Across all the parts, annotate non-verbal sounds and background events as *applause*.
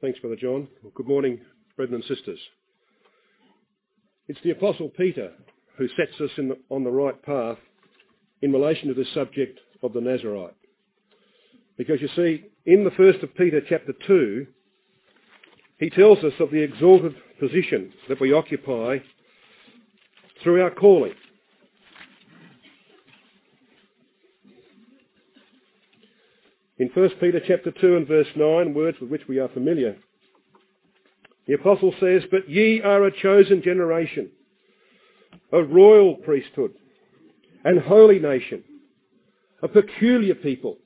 Thanks, Brother John. Well, good morning, brethren and sisters. It's the Apostle Peter who sets us the, on the right path in relation to this subject of the Nazarite. Because you see, in the first of Peter chapter 2, he tells us of the exalted position that we occupy through our calling. In 1 Peter chapter 2 and verse 9, words with which we are familiar, the apostle says, But ye are a chosen generation, a royal priesthood, and holy nation, a peculiar people,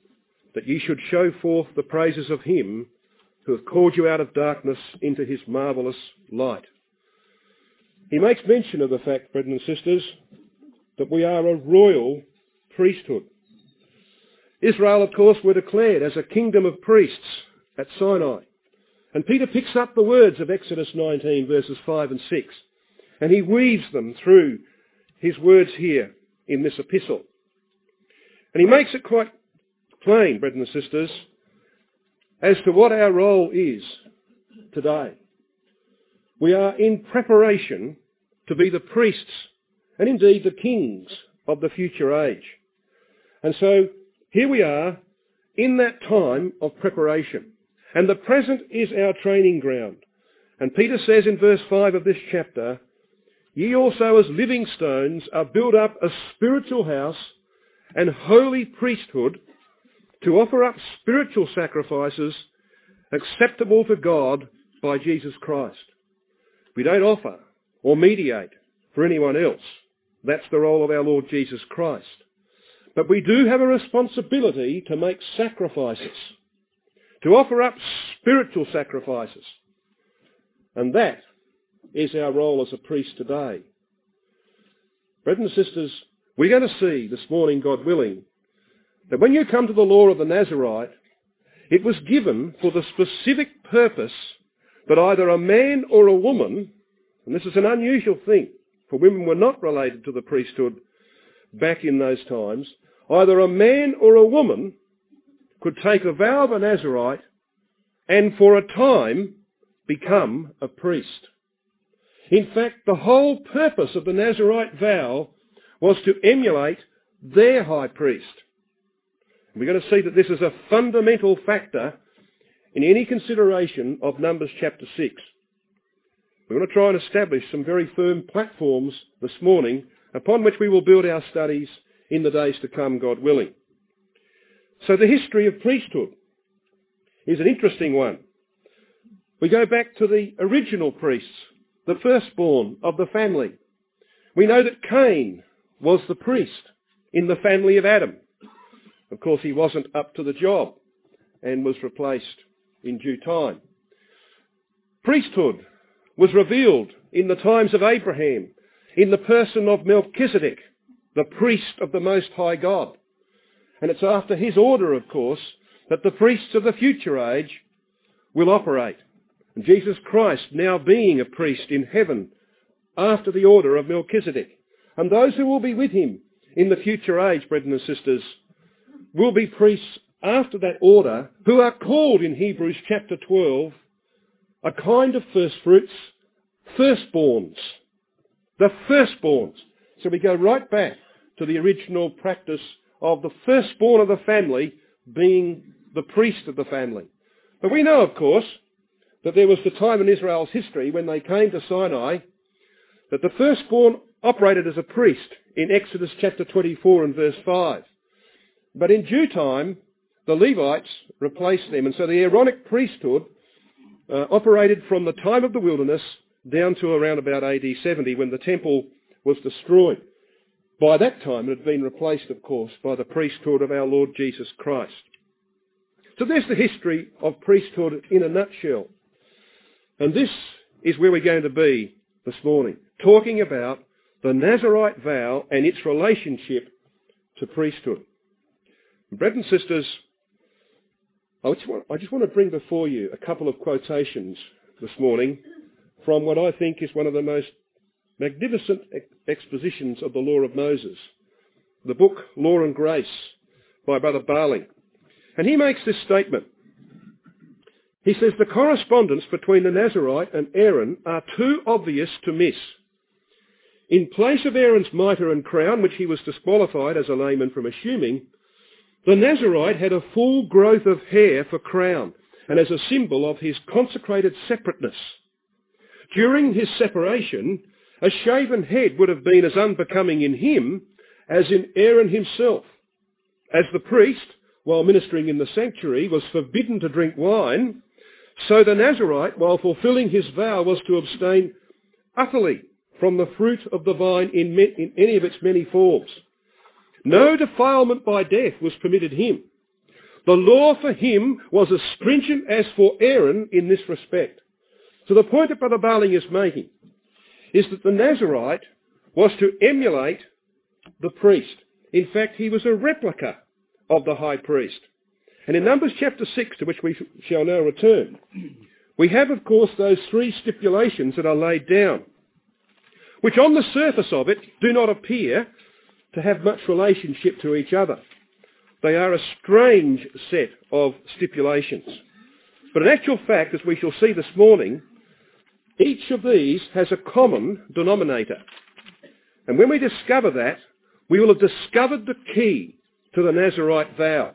that ye should show forth the praises of him who hath called you out of darkness into his marvellous light. He makes mention of the fact, brethren and sisters, that we are a royal priesthood. Israel, of course, were declared as a kingdom of priests at Sinai. And Peter picks up the words of Exodus 19, verses 5 and 6, and he weaves them through his words here in this epistle. And he makes it quite plain, brethren and sisters, as to what our role is today. We are in preparation to be the priests and indeed the kings of the future age. And so here we are in that time of preparation. And the present is our training ground. And Peter says in verse 5 of this chapter, Ye also as living stones are built up a spiritual house and holy priesthood to offer up spiritual sacrifices acceptable to God by Jesus Christ. We don't offer or mediate for anyone else. That's the role of our Lord Jesus Christ. But we do have a responsibility to make sacrifices, to offer up spiritual sacrifices. And that is our role as a priest today. Brothers and sisters, we're going to see this morning, God willing, that when you come to the law of the Nazarite, it was given for the specific purpose that either a man or a woman, and this is an unusual thing, for women were not related to the priesthood back in those times, either a man or a woman could take a vow of a Nazarite and for a time become a priest. In fact, the whole purpose of the Nazarite vow was to emulate their high priest. We're going to see that this is a fundamental factor in any consideration of Numbers chapter 6. We're going to try and establish some very firm platforms this morning upon which we will build our studies in the days to come, God willing. So the history of priesthood is an interesting one. We go back to the original priests, the firstborn of the family. We know that Cain was the priest in the family of Adam. Of course, he wasn't up to the job and was replaced in due time. Priesthood was revealed in the times of Abraham in the person of Melchizedek, the priest of the Most High God. And it's after his order, of course, that the priests of the future age will operate. And Jesus Christ now being a priest in heaven after the order of Melchizedek. And those who will be with him in the future age, brethren and sisters, will be priests after that order who are called in Hebrews chapter 12 a kind of first fruits, firstborns. The firstborns. So we go right back to the original practice of the firstborn of the family being the priest of the family. But we know, of course, that there was the time in Israel's history when they came to Sinai that the firstborn operated as a priest in Exodus chapter 24 and verse 5. But in due time, the Levites replaced them, and so the Aaronic priesthood uh, operated from the time of the wilderness down to around about AD 70 when the temple was destroyed. By that time, it had been replaced, of course, by the priesthood of our Lord Jesus Christ. So there's the history of priesthood in a nutshell. And this is where we're going to be this morning, talking about the Nazarite vow and its relationship to priesthood. Brothers and sisters, I just, want, I just want to bring before you a couple of quotations this morning from what I think is one of the most magnificent expositions of the law of Moses, the book Law and Grace by Brother Barling. And he makes this statement. He says the correspondence between the Nazarite and Aaron are too obvious to miss. In place of Aaron's mitre and crown, which he was disqualified as a layman from assuming, the Nazarite had a full growth of hair for crown and as a symbol of his consecrated separateness. During his separation, a shaven head would have been as unbecoming in him as in Aaron himself. As the priest, while ministering in the sanctuary, was forbidden to drink wine, so the Nazarite, while fulfilling his vow, was to abstain utterly from the fruit of the vine in, in any of its many forms. No defilement by death was permitted him. The law for him was as stringent as for Aaron in this respect. So the point that Brother Barling is making is that the Nazarite was to emulate the priest. In fact, he was a replica of the high priest. And in Numbers chapter 6, to which we shall now return, we have, of course, those three stipulations that are laid down, which on the surface of it do not appear to have much relationship to each other. They are a strange set of stipulations. But in actual fact, as we shall see this morning, each of these has a common denominator. And when we discover that, we will have discovered the key to the Nazarite vow.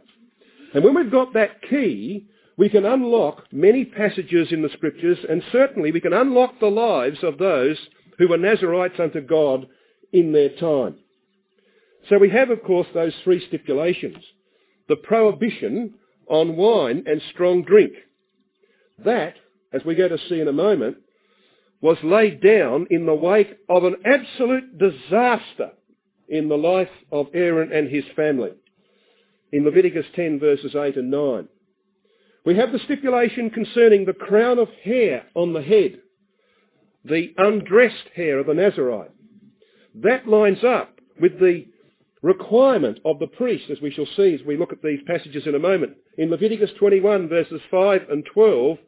And when we've got that key, we can unlock many passages in the scriptures and certainly we can unlock the lives of those who were Nazarites unto God in their time. So we have, of course, those three stipulations. The prohibition on wine and strong drink. That, as we go to see in a moment, was laid down in the wake of an absolute disaster in the life of Aaron and his family. In Leviticus 10 verses 8 and 9. We have the stipulation concerning the crown of hair on the head, the undressed hair of the Nazarite. That lines up with the requirement of the priest, as we shall see as we look at these passages in a moment. In Leviticus 21 verses 5 and 12,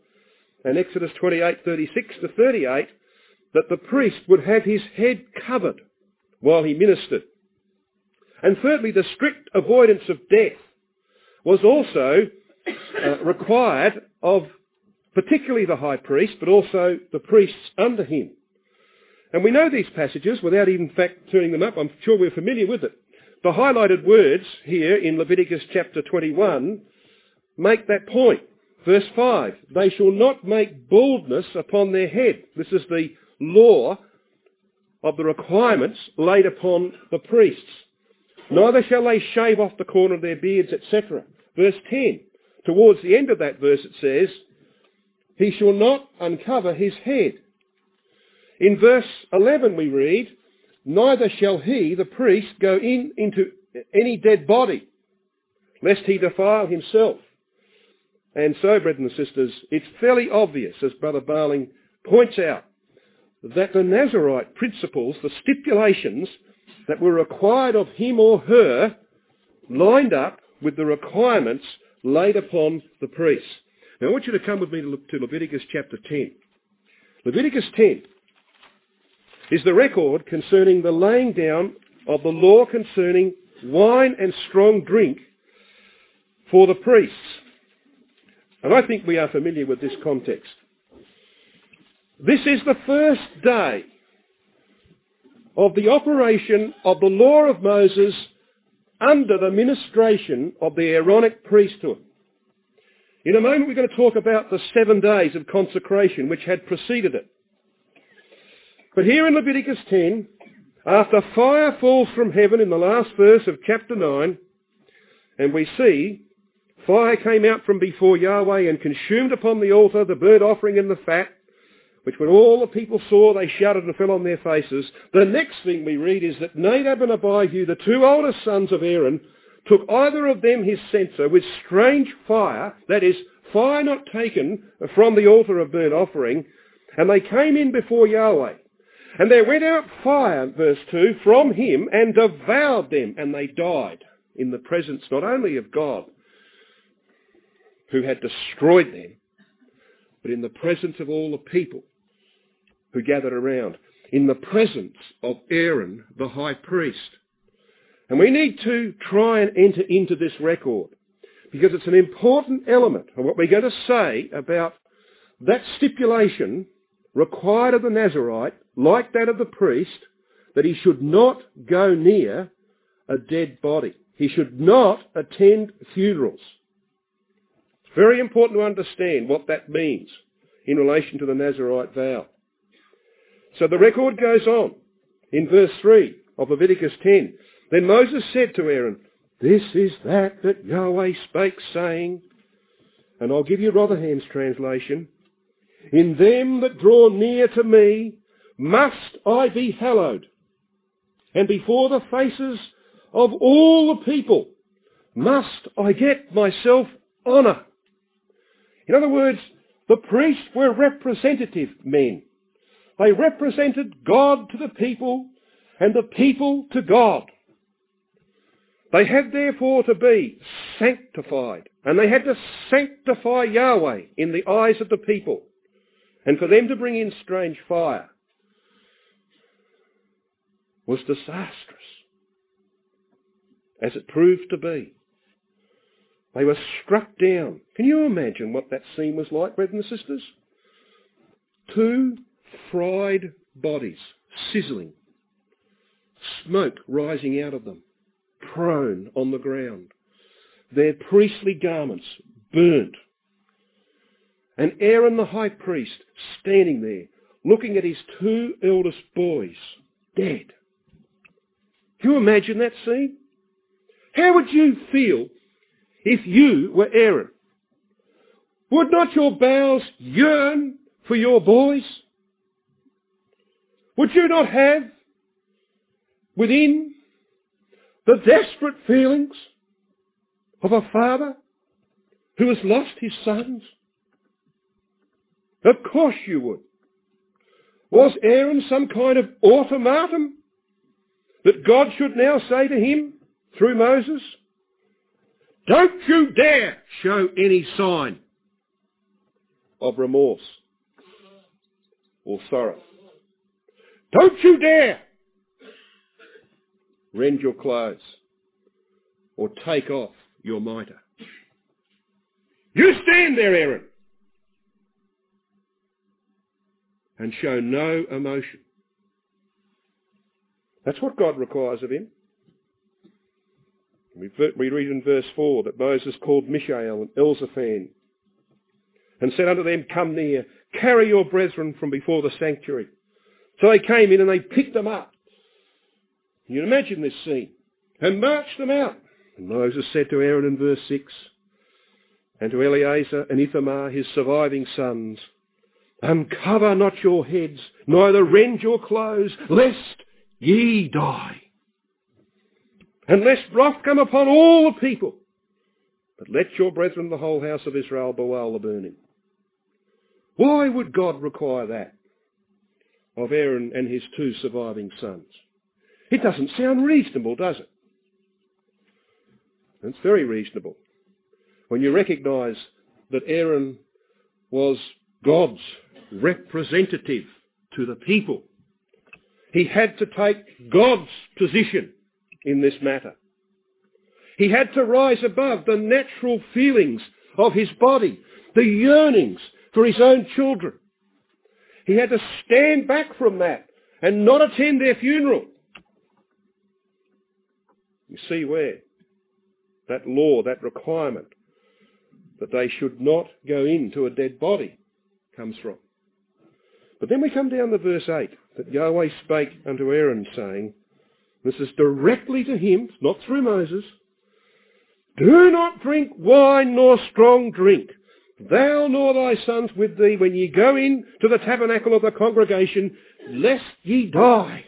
and Exodus 28, 36 to 38, that the priest would have his head covered while he ministered. And thirdly, the strict avoidance of death was also uh, required of particularly the high priest, but also the priests under him. And we know these passages without even fact turning them up. I'm sure we're familiar with it. The highlighted words here in Leviticus chapter 21 make that point. Verse 5, they shall not make baldness upon their head. This is the law of the requirements laid upon the priests. Neither shall they shave off the corner of their beards, etc. Verse 10, towards the end of that verse it says, he shall not uncover his head. In verse 11 we read, neither shall he, the priest, go in into any dead body, lest he defile himself. And so, brethren and sisters, it's fairly obvious, as Brother Barling points out, that the Nazarite principles, the stipulations that were required of him or her, lined up with the requirements laid upon the priests. Now I want you to come with me to Leviticus chapter 10. Leviticus 10 is the record concerning the laying down of the law concerning wine and strong drink for the priests. And I think we are familiar with this context. This is the first day of the operation of the law of Moses under the ministration of the Aaronic priesthood. In a moment we're going to talk about the seven days of consecration which had preceded it. But here in Leviticus 10, after fire falls from heaven in the last verse of chapter 9, and we see fire came out from before Yahweh and consumed upon the altar the burnt offering and the fat, which when all the people saw, they shouted and fell on their faces. The next thing we read is that Nadab and Abihu, the two oldest sons of Aaron, took either of them his censer with strange fire, that is, fire not taken from the altar of burnt offering, and they came in before Yahweh. And there went out fire, verse 2, from him and devoured them, and they died in the presence not only of God, who had destroyed them, but in the presence of all the people who gathered around, in the presence of Aaron, the high priest. And we need to try and enter into this record because it's an important element of what we're going to say about that stipulation required of the Nazarite, like that of the priest, that he should not go near a dead body. He should not attend funerals. Very important to understand what that means in relation to the Nazarite vow. So the record goes on in verse 3 of Leviticus 10. Then Moses said to Aaron, This is that that Yahweh spake, saying, and I'll give you Rotherham's translation, In them that draw near to me must I be hallowed, and before the faces of all the people must I get myself honour. In other words, the priests were representative men. They represented God to the people and the people to God. They had therefore to be sanctified, and they had to sanctify Yahweh in the eyes of the people, and for them to bring in strange fire was disastrous, as it proved to be. They were struck down. Can you imagine what that scene was like, brothers and sisters? Two fried bodies, sizzling, smoke rising out of them, prone on the ground, their priestly garments burnt, and Aaron the high priest standing there, looking at his two eldest boys, dead. Can you imagine that scene? How would you feel if you were Aaron? Would not your bowels yearn for your boys? Would you not have within the desperate feelings of a father who has lost his sons? Of course you would. Was Aaron some kind of automaton that God should now say to him through Moses, don't you dare show any sign of remorse or sorrow. Don't you dare rend your clothes or take off your mitre. You stand there, Aaron, and show no emotion. That's what God requires of him. We read in verse 4 that Moses called Mishael and Elzaphan and said unto them, Come near, carry your brethren from before the sanctuary. So they came in and they picked them up. You can imagine this scene. And marched them out. And Moses said to Aaron in verse 6, and to Eleazar and Ithamar, his surviving sons, Uncover not your heads, neither rend your clothes, lest ye die. And lest wrath come upon all the people. But let your brethren, the whole house of Israel, bewail the burning. Why would God require that of Aaron and his two surviving sons? It doesn't sound reasonable, does it? It's very reasonable. When you recognise that Aaron was God's representative to the people he had to take God's position in this matter. He had to rise above the natural feelings of his body, the yearnings for his own children. He had to stand back from that and not attend their funeral. You see where that law, that requirement that they should not go into a dead body comes from. But then we come down to verse 8 that Yahweh spake unto Aaron, saying, this is directly to him, not through Moses, do not drink wine nor strong drink, thou nor thy sons with thee, when ye go in to the tabernacle of the congregation, lest ye die.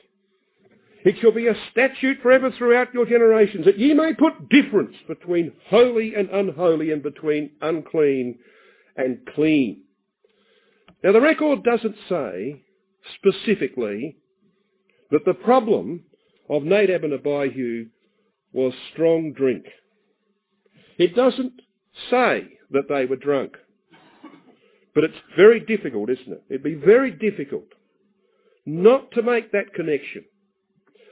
It shall be a statute forever throughout your generations, that ye may put difference between holy and unholy, and between unclean and clean. Now the record doesn't say specifically that the problem of Nadab and Abihu was strong drink. It doesn't say that they were drunk. But it's very difficult, isn't it? It'd be very difficult not to make that connection.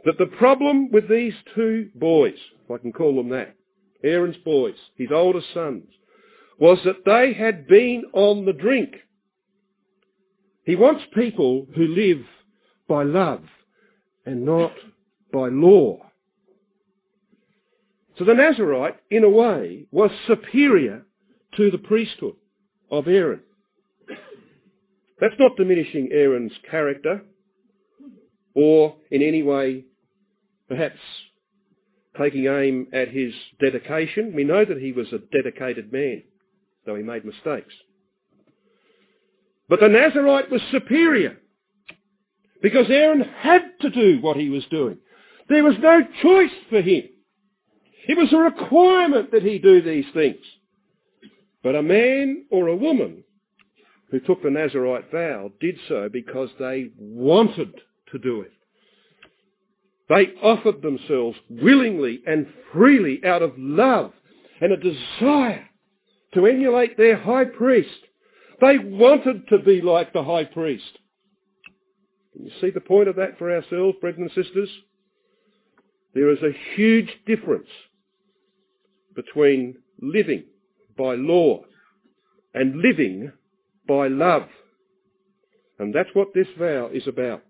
That the problem with these two boys, if I can call them that, Aaron's boys, his oldest sons, was that they had been on the drink. He wants people who live by love and not by law. So the Nazarite, in a way, was superior to the priesthood of Aaron. That's not diminishing Aaron's character or in any way perhaps taking aim at his dedication. We know that he was a dedicated man, though he made mistakes. But the Nazarite was superior because Aaron had to do what he was doing. There was no choice for him. It was a requirement that he do these things. But a man or a woman who took the Nazarite vow did so because they wanted to do it. They offered themselves willingly and freely out of love and a desire to emulate their high priest. They wanted to be like the high priest. Can you see the point of that for ourselves, brethren and sisters? There is a huge difference between living by law and living by love. And that's what this vow is about.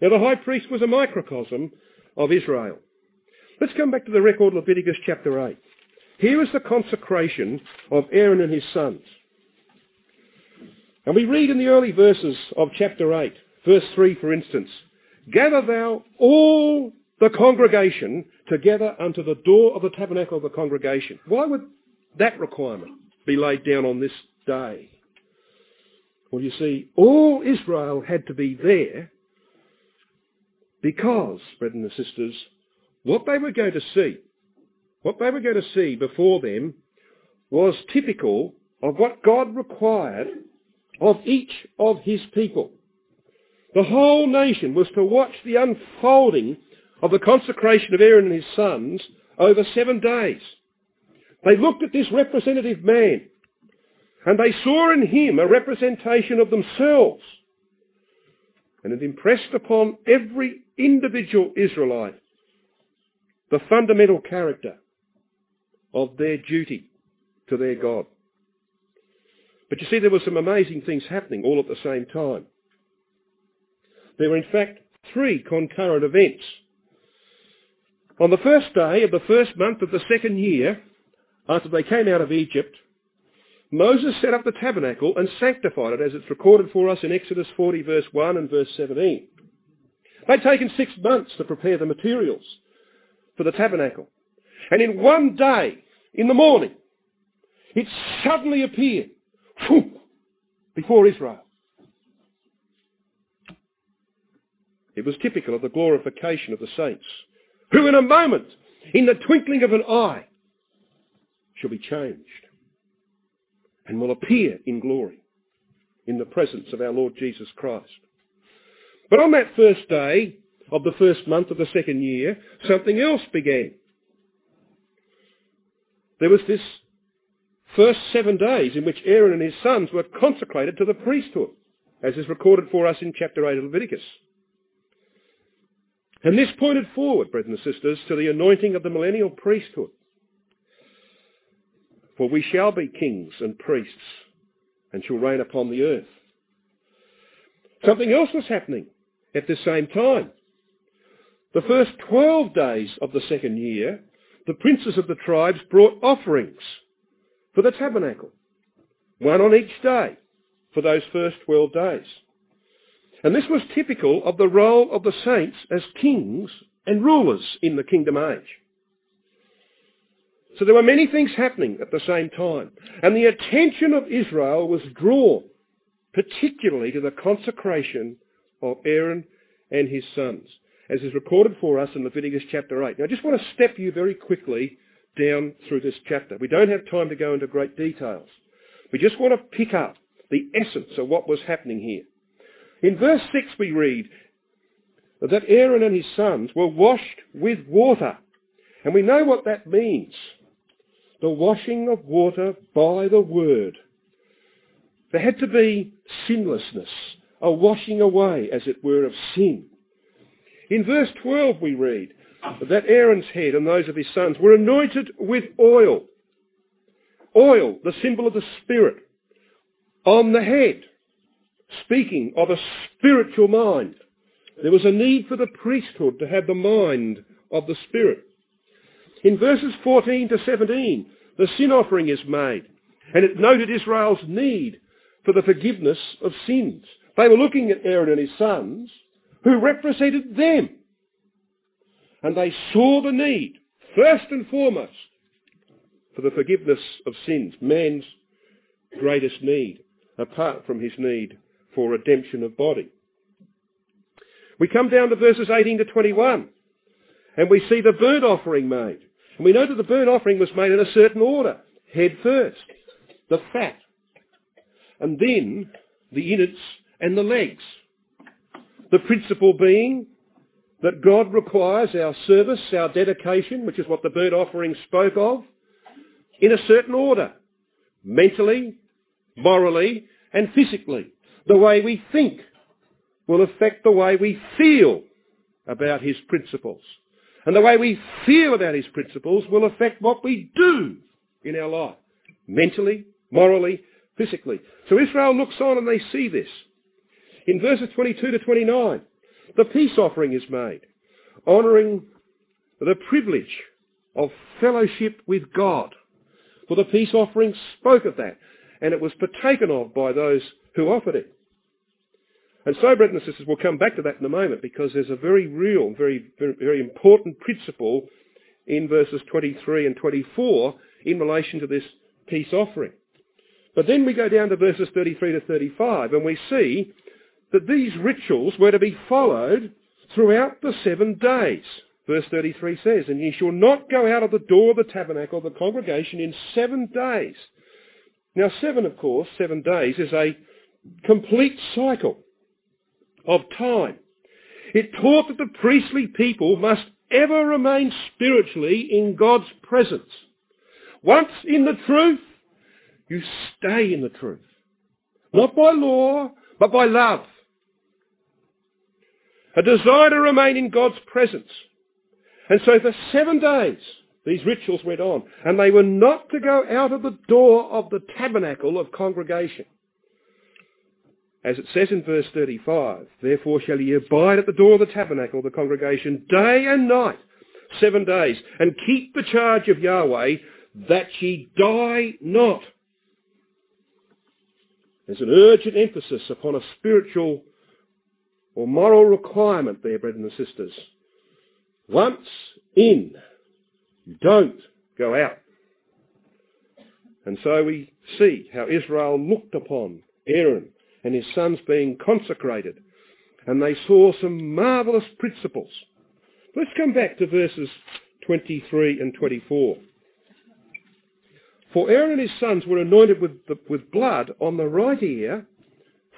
Now the high priest was a microcosm of Israel. Let's come back to the record Leviticus chapter 8. Here is the consecration of Aaron and his sons. And we read in the early verses of chapter 8, verse 3 for instance, Gather thou all the congregation together unto the door of the tabernacle of the congregation. Why would that requirement be laid down on this day? Well, you see, all Israel had to be there because, brethren and sisters, what they were going to see, what they were going to see before them was typical of what God required of each of his people. The whole nation was to watch the unfolding of the consecration of Aaron and his sons over seven days. They looked at this representative man and they saw in him a representation of themselves. And it impressed upon every individual Israelite the fundamental character of their duty to their God. But you see, there were some amazing things happening all at the same time. There were in fact three concurrent events. On the first day of the first month of the second year, after they came out of Egypt, Moses set up the tabernacle and sanctified it as it's recorded for us in Exodus 40 verse 1 and verse 17. They'd taken six months to prepare the materials for the tabernacle. And in one day, in the morning, it suddenly appeared whew, before Israel. It was typical of the glorification of the saints, who in a moment, in the twinkling of an eye, shall be changed and will appear in glory in the presence of our Lord Jesus Christ. But on that first day of the first month of the second year, something else began. There was this first seven days in which Aaron and his sons were consecrated to the priesthood, as is recorded for us in chapter 8 of Leviticus. And this pointed forward, brethren and sisters, to the anointing of the millennial priesthood. For we shall be kings and priests and shall reign upon the earth. Something else was happening at the same time. The first 12 days of the second year, the princes of the tribes brought offerings for the tabernacle, one on each day for those first 12 days. And this was typical of the role of the saints as kings and rulers in the kingdom age. So there were many things happening at the same time. And the attention of Israel was drawn particularly to the consecration of Aaron and his sons, as is recorded for us in Leviticus chapter 8. Now I just want to step you very quickly down through this chapter. We don't have time to go into great details. We just want to pick up the essence of what was happening here. In verse 6 we read that Aaron and his sons were washed with water. And we know what that means the washing of water by the word. There had to be sinlessness, a washing away, as it were, of sin. In verse 12 we read, that Aaron's head and those of his sons were anointed with oil. Oil, the symbol of the Spirit, on the head, speaking of a spiritual mind. There was a need for the priesthood to have the mind of the Spirit. In verses 14 to 17, the sin offering is made, and it noted Israel's need for the forgiveness of sins. They were looking at Aaron and his sons, who represented them. And they saw the need, first and foremost, for the forgiveness of sins, man's greatest need, apart from his need for redemption of body. We come down to verses 18 to 21, and we see the burnt offering made. And we know that the burnt offering was made in a certain order. Head first, the fat, and then the innards and the legs. The principle being that God requires our service, our dedication, which is what the burnt offering spoke of, in a certain order. Mentally, morally, and physically. The way we think will affect the way we feel about his principles. And the way we feel about his principles will affect what we do in our life. Mentally, morally, physically. So Israel looks on and they see this. In verses 22 to 29, the peace offering is made, honouring the privilege of fellowship with God. For the peace offering spoke of that, and it was partaken of by those who offered it. And so, brothers and we'll come back to that in a moment because there's a very real, very, very, very important principle in verses 23 and 24 in relation to this peace offering. But then we go down to verses 33 to 35 and we see that these rituals were to be followed throughout the seven days. Verse 33 says, And ye shall not go out of the door of the tabernacle of the congregation in seven days. Now seven, of course, seven days is a complete cycle of time. It taught that the priestly people must ever remain spiritually in God's presence. Once in the truth, you stay in the truth. Not by law, but by love. A desire to remain in God's presence. And so for seven days, these rituals went on, and they were not to go out of the door of the tabernacle of congregation. As it says in verse 35, Therefore shall ye abide at the door of the tabernacle of the congregation day and night, seven days, and keep the charge of Yahweh, that ye die not. There's an urgent emphasis upon a spiritual or moral requirement there, brethren and sisters. Once in, you don't go out. And so we see how Israel looked upon Aaron and his sons being consecrated. And they saw some marvellous principles. Let's come back to verses 23 and 24. For Aaron and his sons were anointed with, the, with blood on the right ear,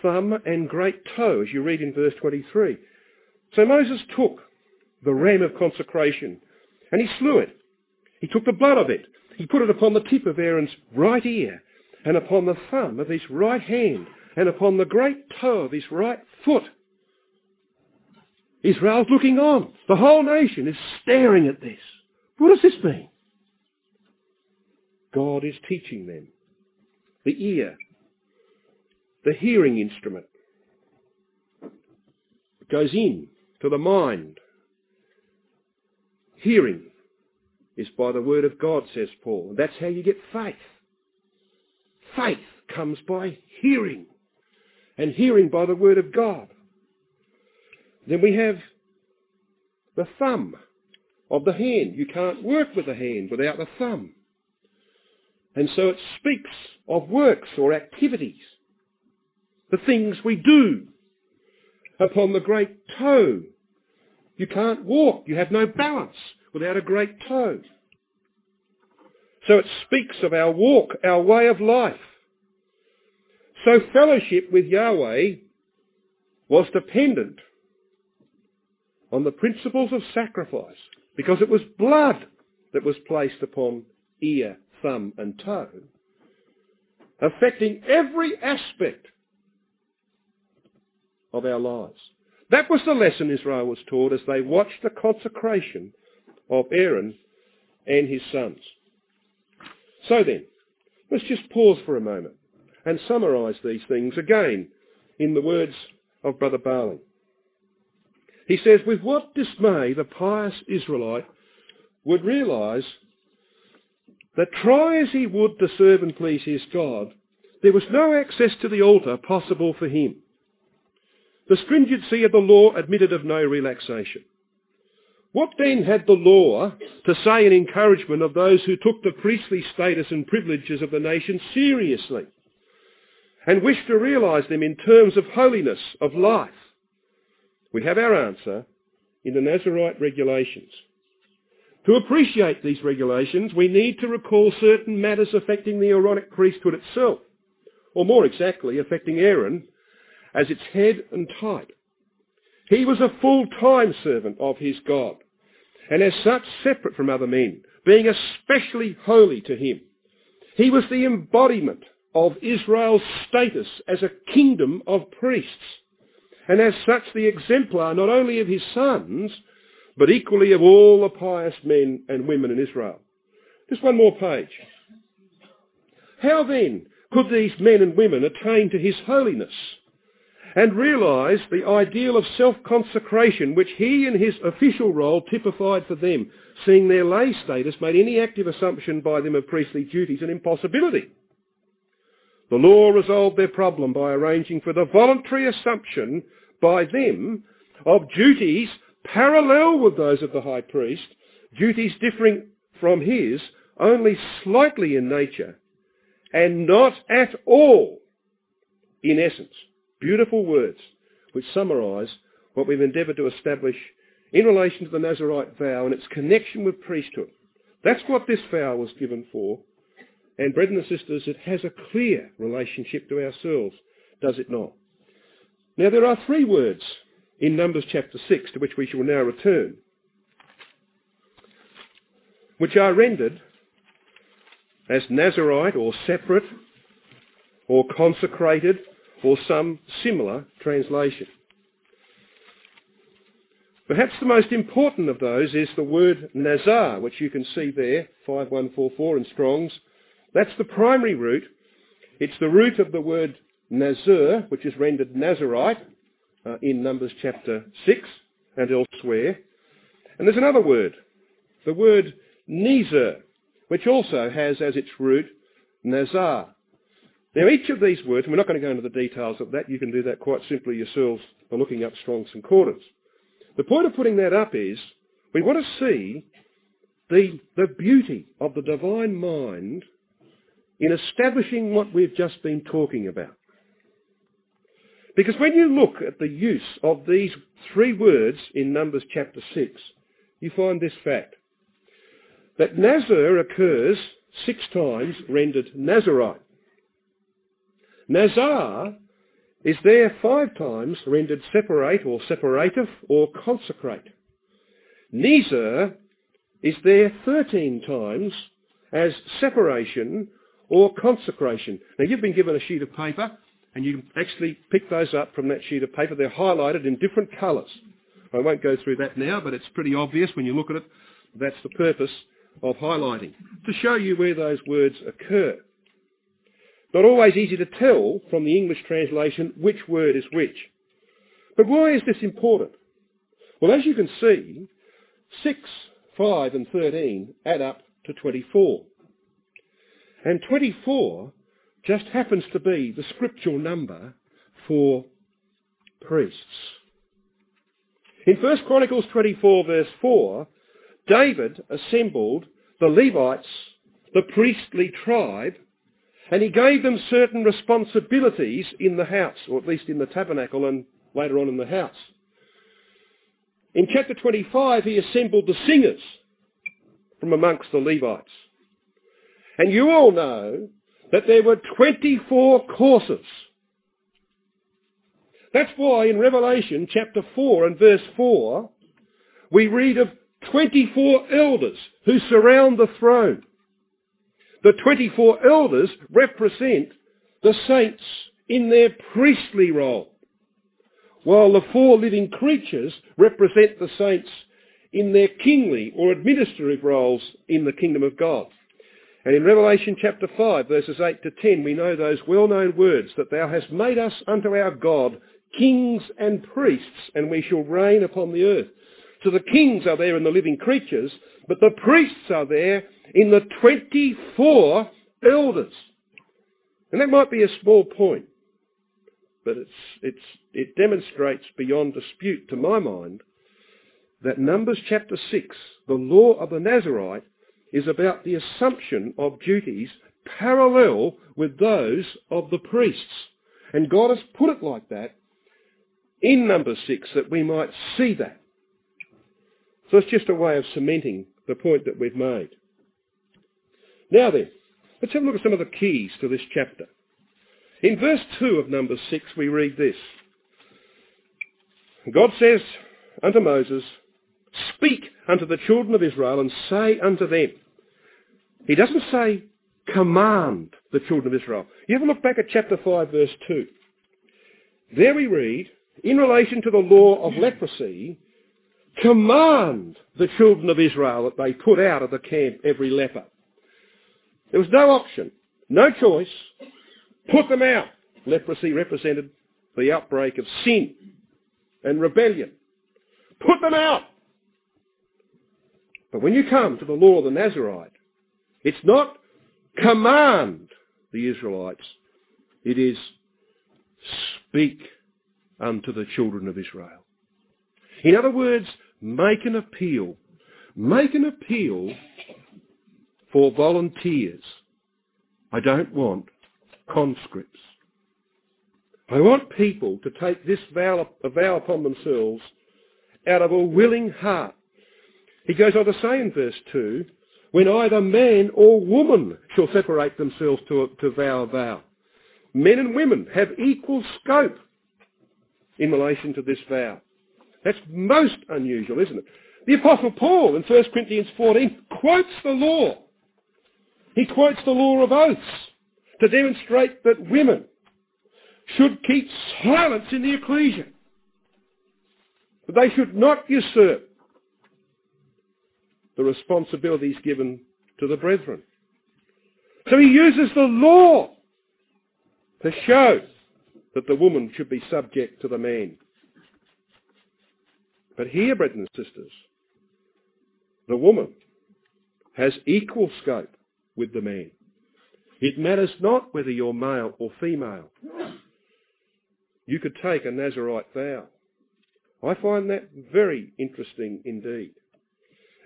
thumb and great toe, as you read in verse 23. So Moses took the ram of consecration and he slew it. He took the blood of it. He put it upon the tip of Aaron's right ear and upon the thumb of his right hand and upon the great toe of his right foot. Israel's looking on. The whole nation is staring at this. What does this mean? God is teaching them. The ear, the hearing instrument, goes in to the mind. Hearing is by the word of God, says Paul. That's how you get faith. Faith comes by hearing and hearing by the word of God. Then we have the thumb of the hand. You can't work with the hand without the thumb. And so it speaks of works or activities, the things we do. Upon the great toe, you can't walk, you have no balance without a great toe. So it speaks of our walk, our way of life. So fellowship with Yahweh was dependent on the principles of sacrifice because it was blood that was placed upon ear, thumb and toe, affecting every aspect of our lives. That was the lesson Israel was taught as they watched the consecration of Aaron and his sons. So then, let's just pause for a moment and summarise these things again in the words of Brother Barling. He says, with what dismay the pious Israelite would realise that try as he would to serve and please his God, there was no access to the altar possible for him. The stringency of the law admitted of no relaxation. What then had the law to say in encouragement of those who took the priestly status and privileges of the nation seriously and wish to realise them in terms of holiness, of life? We have our answer in the Nazarite regulations. To appreciate these regulations, we need to recall certain matters affecting the Aaronic priesthood itself, or more exactly, affecting Aaron as its head and type. He was a full-time servant of his God, and as such separate from other men, being especially holy to him. He was the embodiment of Israel's status as a kingdom of priests, and as such the exemplar not only of his sons, but equally of all the pious men and women in Israel. Just one more page. How then could these men and women attain to his holiness and realise the ideal of self-consecration which he in his official role typified for them, seeing their lay status made any active assumption by them of priestly duties an impossibility. The law resolved their problem by arranging for the voluntary assumption by them of duties parallel with those of the high priest, duties differing from his only slightly in nature and not at all in essence. Beautiful words which summarise what we've endeavoured to establish in relation to the Nazarite vow and its connection with priesthood. That's what this vow was given for. And brethren and sisters, it has a clear relationship to ourselves, does it not? Now there are three words in Numbers chapter 6 to which we shall now return, which are rendered as Nazarite or separate or consecrated or some similar translation. Perhaps the most important of those is the word Nazar, which you can see there, 5144 in Strong's. That's the primary root. It's the root of the word Nazir, which is rendered Nazarite uh, in Numbers chapter 6 and elsewhere. And there's another word, the word Nezer, which also has as its root Nazar. Now each of these words, and we're not going to go into the details of that, you can do that quite simply yourselves by looking up Strong's Concordance. The point of putting that up is we want to see the, the beauty of the divine mind in establishing what we've just been talking about. Because when you look at the use of these three words in Numbers chapter 6, you find this fact. That Nazar occurs six times rendered Nazarite. Nazar is there five times rendered separate or separative or consecrate. Nezer is there 13 times as separation or consecration. Now you've been given a sheet of paper and you actually pick those up from that sheet of paper. They're highlighted in different colours. I won't go through that now, but it's pretty obvious when you look at it. That's the purpose of highlighting, to show you where those words occur. Not always easy to tell from the English translation which word is which. But why is this important? Well, as you can see, 6, 5 and 13 add up to 24. And 24 just happens to be the scriptural number for priests. In 1 Chronicles 24 verse 4, David assembled the Levites, the priestly tribe, and he gave them certain responsibilities in the house, or at least in the tabernacle and later on in the house. In chapter 25, he assembled the singers from amongst the Levites. And you all know that there were 24 courses. That's why in Revelation chapter 4 and verse 4, we read of 24 elders who surround the throne. The 24 elders represent the saints in their priestly role, while the four living creatures represent the saints in their kingly or administrative roles in the kingdom of God. And in Revelation chapter 5, verses 8 to 10, we know those well-known words that thou hast made us unto our God kings and priests, and we shall reign upon the earth. So the kings are there in the living creatures, but the priests are there in the 24 elders. And that might be a small point, but it's, it's, it demonstrates beyond dispute to my mind that Numbers chapter 6, the law of the Nazarite, is about the assumption of duties parallel with those of the priests. And God has put it like that in number 6 that we might see that. So it's just a way of cementing the point that we've made. Now then, let's have a look at some of the keys to this chapter. In verse 2 of number 6 we read this. God says unto Moses, Speak unto the children of Israel and say unto them. He doesn't say command the children of Israel. You ever look back at chapter 5 verse 2. There we read, in relation to the law of leprosy, command the children of Israel that they put out of the camp every leper. There was no option, no choice. Put them out. Leprosy represented the outbreak of sin and rebellion. Put them out. But when you come to the law of the Nazarite, it's not command the Israelites. It is speak unto the children of Israel. In other words, make an appeal. Make an appeal for volunteers. I don't want conscripts. I want people to take this vow, vow upon themselves out of a willing heart. He goes on to say in verse 2, when either man or woman shall separate themselves to, to vow a vow. Men and women have equal scope in relation to this vow. That's most unusual, isn't it? The Apostle Paul in 1 Corinthians 14 quotes the law. He quotes the law of oaths to demonstrate that women should keep silence in the ecclesia. That they should not usurp the responsibilities given to the brethren. So he uses the law to show that the woman should be subject to the man. But here, brethren and sisters, the woman has equal scope with the man. It matters not whether you're male or female. You could take a Nazarite vow. I find that very interesting indeed.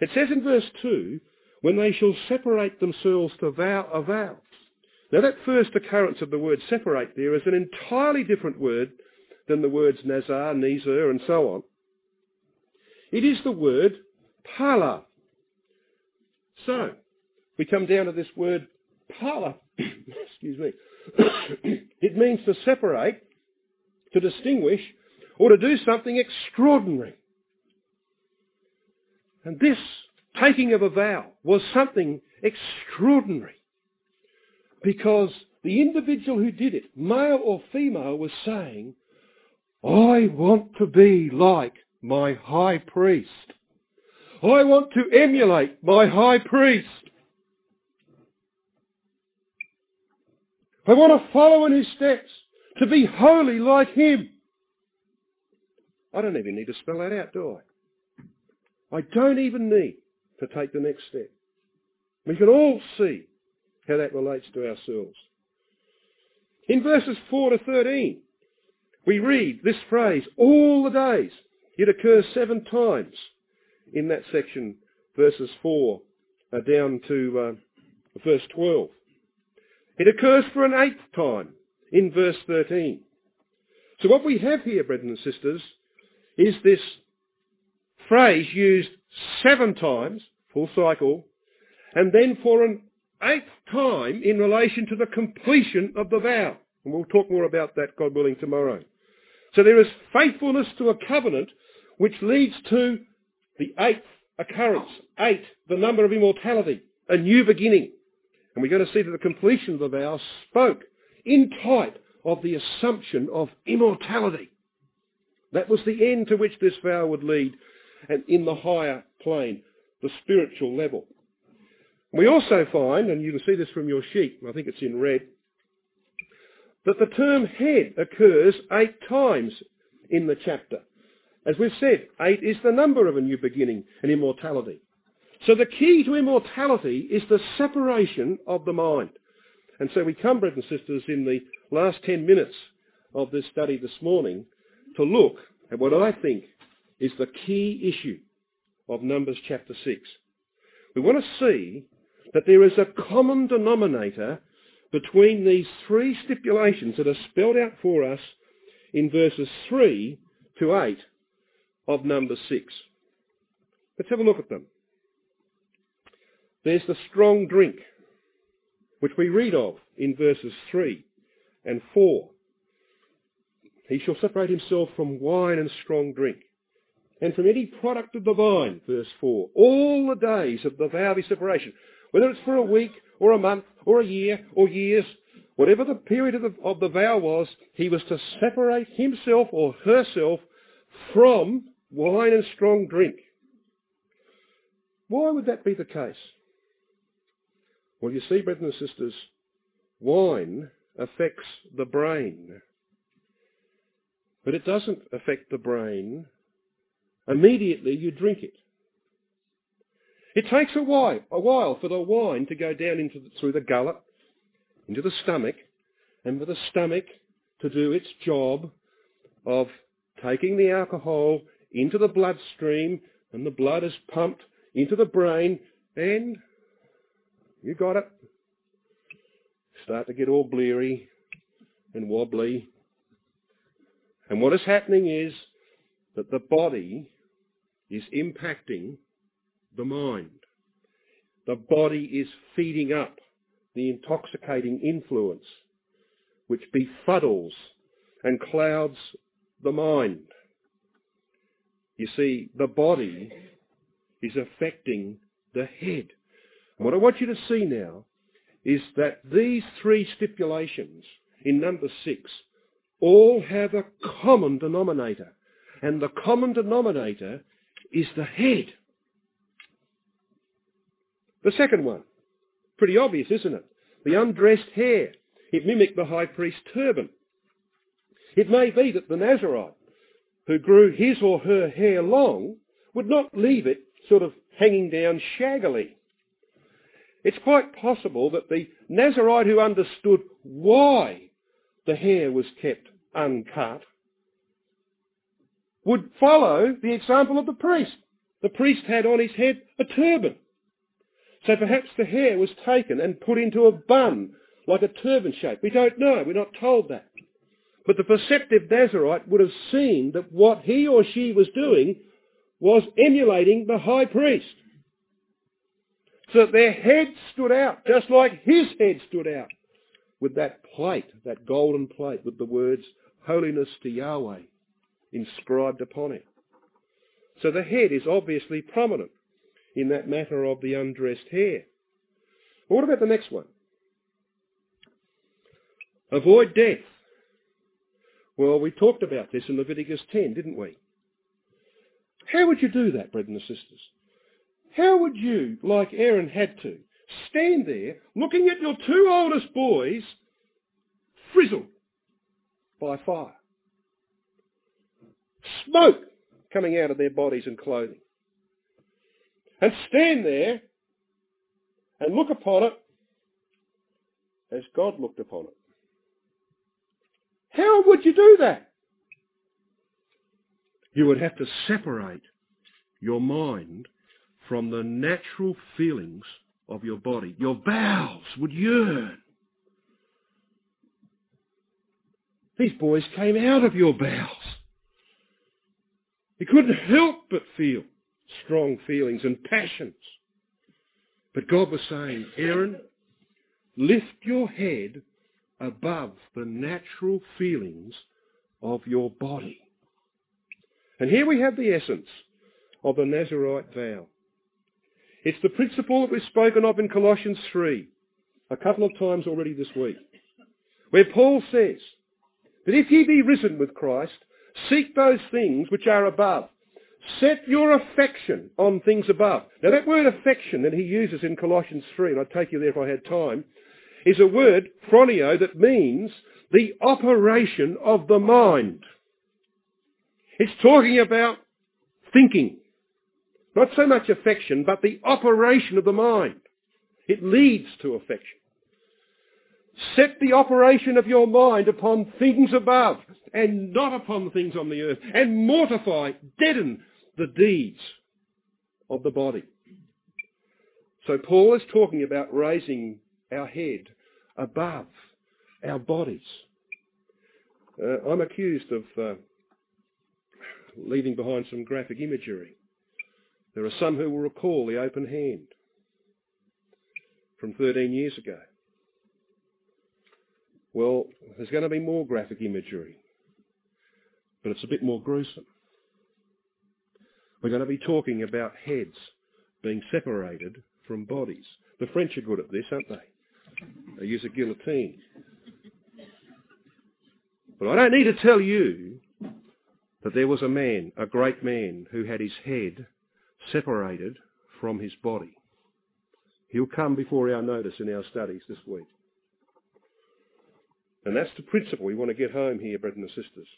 It says in verse 2, when they shall separate themselves to vow a vow. Now that first occurrence of the word separate there is an entirely different word than the words nazar, nizar and so on. It is the word pala. So, we come down to this word pala. *coughs* Excuse me. *coughs* it means to separate, to distinguish, or to do something extraordinary. And this taking of a vow was something extraordinary because the individual who did it, male or female, was saying, I want to be like my high priest. I want to emulate my high priest. I want to follow in his steps, to be holy like him. I don't even need to spell that out, do I? I don't even need to take the next step. We can all see how that relates to ourselves. In verses 4 to 13, we read this phrase, all the days. It occurs seven times in that section, verses 4 uh, down to uh, verse 12. It occurs for an eighth time in verse 13. So what we have here, brethren and sisters, is this phrase used seven times, full cycle, and then for an eighth time in relation to the completion of the vow. And we'll talk more about that, God willing, tomorrow. So there is faithfulness to a covenant which leads to the eighth occurrence. Eight, the number of immortality, a new beginning. And we're going to see that the completion of the vow spoke in type of the assumption of immortality. That was the end to which this vow would lead and in the higher plane, the spiritual level. We also find, and you can see this from your sheet, I think it's in red, that the term head occurs eight times in the chapter. As we've said, eight is the number of a new beginning and immortality. So the key to immortality is the separation of the mind. And so we come, brothers and sisters, in the last 10 minutes of this study this morning to look at what I think is the key issue of Numbers chapter 6. We want to see that there is a common denominator between these three stipulations that are spelled out for us in verses 3 to 8 of number 6. Let's have a look at them. There's the strong drink, which we read of in verses 3 and 4. He shall separate himself from wine and strong drink, and from any product of the vine, verse 4, all the days of the vow of separation, whether it's for a week or a month or a year or years, whatever the period of the, of the vow was, he was to separate himself or herself from wine and strong drink. Why would that be the case? Well, you see, brothers and sisters, wine affects the brain. But it doesn't affect the brain immediately you drink it. It takes a while, a while for the wine to go down into the, through the gullet, into the stomach, and for the stomach to do its job of taking the alcohol into the bloodstream, and the blood is pumped into the brain, and you got it. Start to get all bleary and wobbly. And what is happening is that the body is impacting the mind. The body is feeding up the intoxicating influence which befuddles and clouds the mind. You see, the body is affecting the head. What I want you to see now is that these three stipulations in number six all have a common denominator. And the common denominator is the head. The second one, pretty obvious, isn't it? The undressed hair. It mimicked the high priest's turban. It may be that the Nazarite, who grew his or her hair long, would not leave it sort of hanging down shaggily. It's quite possible that the Nazarite who understood why the hair was kept uncut would follow the example of the priest. The priest had on his head a turban. So perhaps the hair was taken and put into a bun, like a turban shape. We don't know. We're not told that. But the perceptive Nazarite would have seen that what he or she was doing was emulating the high priest. So that their head stood out, just like his head stood out, with that plate, that golden plate with the words, Holiness to Yahweh, inscribed upon it. So the head is obviously prominent in that matter of the undressed hair. But what about the next one? Avoid death. Well, we talked about this in Leviticus 10, didn't we? How would you do that, brethren and sisters? How would you, like Aaron had to, stand there looking at your two oldest boys frizzled by fire? Smoke coming out of their bodies and clothing and stand there and look upon it as God looked upon it. How would you do that? You would have to separate your mind from the natural feelings of your body. Your bowels would yearn. These boys came out of your bowels. You couldn't help but feel strong feelings and passions. But God was saying, Aaron, lift your head above the natural feelings of your body. And here we have the essence of the Nazarite vow. It's the principle that we've spoken of in Colossians 3 a couple of times already this week, where Paul says that if ye be risen with Christ, seek those things which are above, Set your affection on things above. Now that word affection that he uses in Colossians 3, and I'd take you there if I had time, is a word, phroneo, that means the operation of the mind. It's talking about thinking. Not so much affection, but the operation of the mind. It leads to affection. Set the operation of your mind upon things above and not upon things on the earth. And mortify, deaden the deeds of the body. So Paul is talking about raising our head above our bodies. Uh, I'm accused of uh, leaving behind some graphic imagery. There are some who will recall the open hand from 13 years ago. Well, there's going to be more graphic imagery, but it's a bit more gruesome. We're going to be talking about heads being separated from bodies. The French are good at this, aren't they? They use a guillotine. But I don't need to tell you that there was a man, a great man, who had his head separated from his body. He'll come before our notice in our studies this week. And that's the principle we want to get home here, brethren and sisters.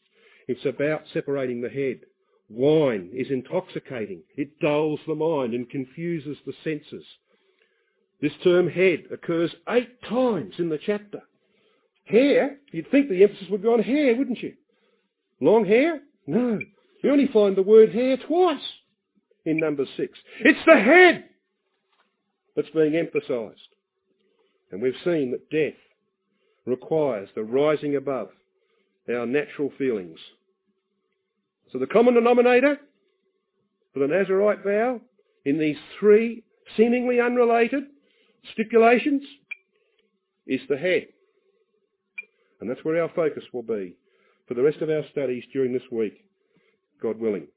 It's about separating the head. Wine is intoxicating. It dulls the mind and confuses the senses. This term head occurs eight times in the chapter. Hair, you'd think the emphasis would be on hair, wouldn't you? Long hair? No. You only find the word hair twice in number six. It's the head that's being emphasized. And we've seen that death requires the rising above our natural feelings. So the common denominator for the Nazarite vow in these three seemingly unrelated stipulations is the head. And that's where our focus will be for the rest of our studies during this week, God willing.